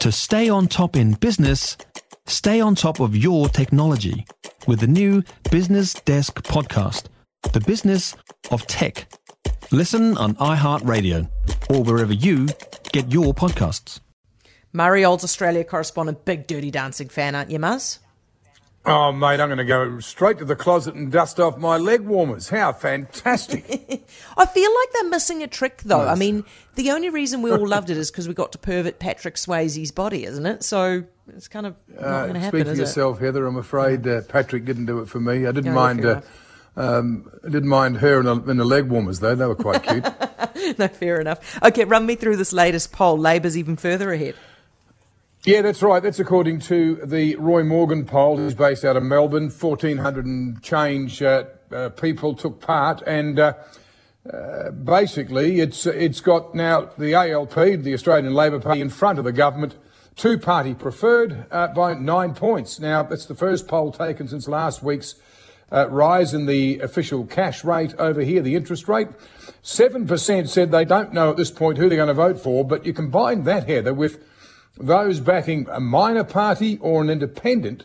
To stay on top in business, stay on top of your technology with the new Business Desk podcast, The Business of Tech. Listen on iHeartRadio or wherever you get your podcasts. Murray Olds Australia correspondent, big Dirty Dancing fan, aren't you, Muzz? Oh, mate, I'm going to go straight to the closet and dust off my leg warmers. How fantastic. I feel like they're missing a trick, though. I mean, the only reason we all loved it is because we got to pervert Patrick Swayze's body, isn't it? So it's kind of not Uh, going to happen, speak for yourself, Heather. I'm afraid uh, Patrick didn't do it for me. I didn't mind. Uh, um, I didn't mind her in the, in the leg warmers though. They were quite cute. no, fair enough. Okay, run me through this latest poll. Labor's even further ahead. Yeah, that's right. That's according to the Roy Morgan poll. He's based out of Melbourne. 1,400 and change uh, uh, people took part, and uh, uh, basically, it's it's got now the ALP, the Australian Labor Party, in front of the government, two party preferred uh, by nine points. Now, that's the first poll taken since last week's uh, rise in the official cash rate over here, the interest rate. 7% said they don't know at this point who they're going to vote for, but you combine that, Heather, with those backing a minor party or an independent,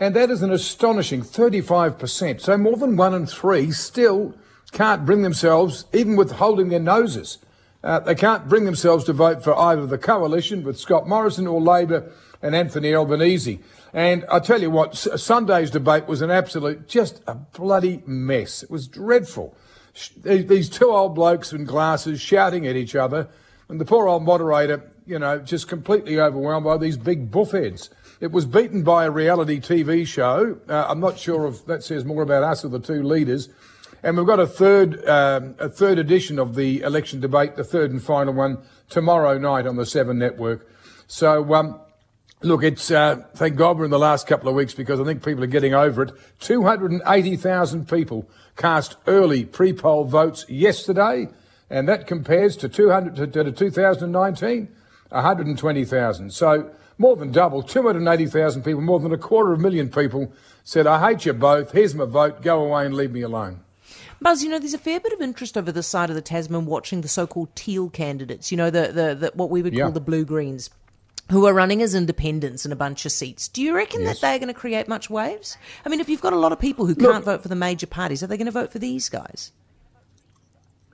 and that is an astonishing 35%. So more than one in three still can't bring themselves, even with holding their noses, uh, they can't bring themselves to vote for either the coalition with Scott Morrison or Labor and Anthony Albanese. And I tell you what, Sunday's debate was an absolute, just a bloody mess. It was dreadful. These two old blokes in glasses shouting at each other, and the poor old moderator, you know, just completely overwhelmed by these big buffheads. It was beaten by a reality TV show. Uh, I'm not sure if that says more about us or the two leaders. And we've got a third, um, a third edition of the election debate, the third and final one, tomorrow night on the Seven Network. So, um, look, it's uh, thank God we're in the last couple of weeks because I think people are getting over it. 280,000 people cast early pre-poll votes yesterday, and that compares to 200 to, to 2019, 120,000. So more than double, 280,000 people, more than a quarter of a million people said, "I hate you both. Here's my vote. Go away and leave me alone." Muzz, you know, there's a fair bit of interest over the side of the Tasman watching the so-called teal candidates. You know, the the, the what we would Yeah. call the blue greens, who are running as independents in a bunch of seats. Do you reckon Yes. that they're going to create much waves? I mean, if you've got a lot of people who can't vote for the major parties, are they going to vote for these guys?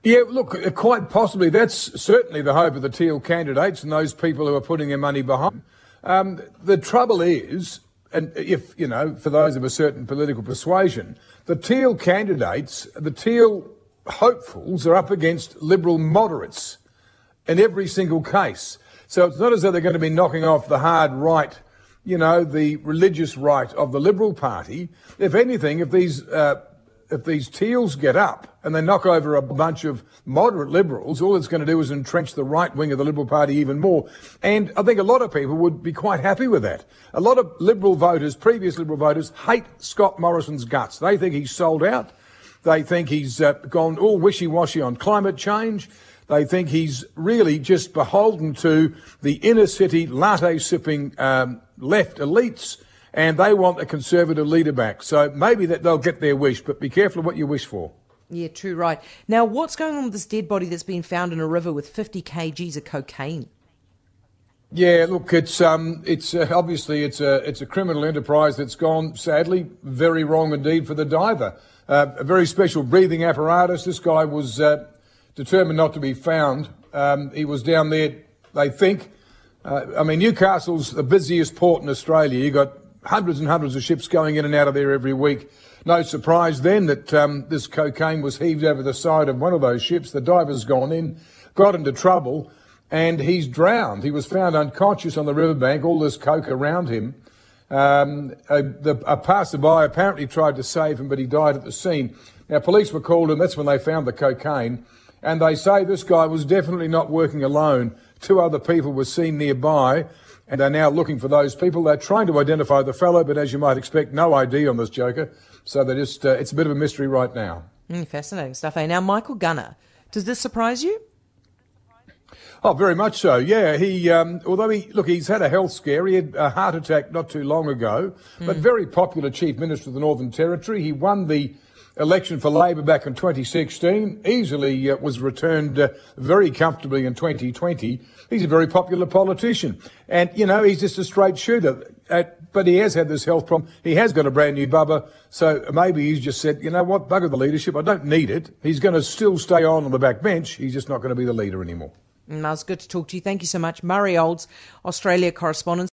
Yeah, look, uh, quite possibly. That's certainly the hope of the Teal candidates and those people who are putting their money behind. Um, the trouble is, and if, you know, for those of a certain political persuasion, the Teal candidates, the Teal hopefuls are up against Liberal moderates in every single case. So it's not as though they're going to be knocking off the hard right, you know, the religious right of the Liberal Party. If anything, if these uh, if these teals get up and they knock over a bunch of moderate liberals, all it's going to do is entrench the right wing of the Liberal Party even more. And I think a lot of people would be quite happy with that. A lot of Liberal voters, previous Liberal voters, hate Scott Morrison's guts. They think he's sold out. They think he's uh, gone all wishy-washy on climate change. They think he's really just beholden to the inner city latte sipping um, left elites, and they want a conservative leader back. So maybe that they'll get their wish, but be careful of what you wish for. Yeah, true, right. Now, what's going on with this dead body that's been found in a river with 50 kgs of cocaine? Yeah, look, it's um, it's uh, obviously it's a it's a criminal enterprise that's gone sadly very wrong indeed for the diver. Uh, a very special breathing apparatus. This guy was uh, determined not to be found. Um, he was down there, they think. Uh, I mean, Newcastle's the busiest port in Australia. You got hundreds and hundreds of ships going in and out of there every week. No surprise then that um, this cocaine was heaved over the side of one of those ships. The diver's gone in, got into trouble, and he's drowned. He was found unconscious on the riverbank, all this coke around him. Um, a, the, a passerby apparently tried to save him, but he died at the scene. Now, police were called, and that's when they found the cocaine. And they say this guy was definitely not working alone. Two other people were seen nearby, and they're now looking for those people. They're trying to identify the fellow, but as you might expect, no ID on this joker. So they just, uh, it's a bit of a mystery right now. Mm, fascinating stuff. Eh? Now, Michael Gunner, does this surprise you? Oh, very much so. Yeah, he. Um, although he look, he's had a health scare. He had a heart attack not too long ago, but very popular chief minister of the Northern Territory. He won the election for Labor back in 2016, easily uh, was returned uh, very comfortably in 2020. He's a very popular politician. And, you know, he's just a straight shooter. At, but he has had this health problem. He has got a brand new bubba. So maybe he's just said, you know what, bugger the leadership. I don't need it. He's going to still stay on on the back bench. He's just not going to be the leader anymore. Was good to talk to you. Thank you so much. Murray Olds, Australia correspondent.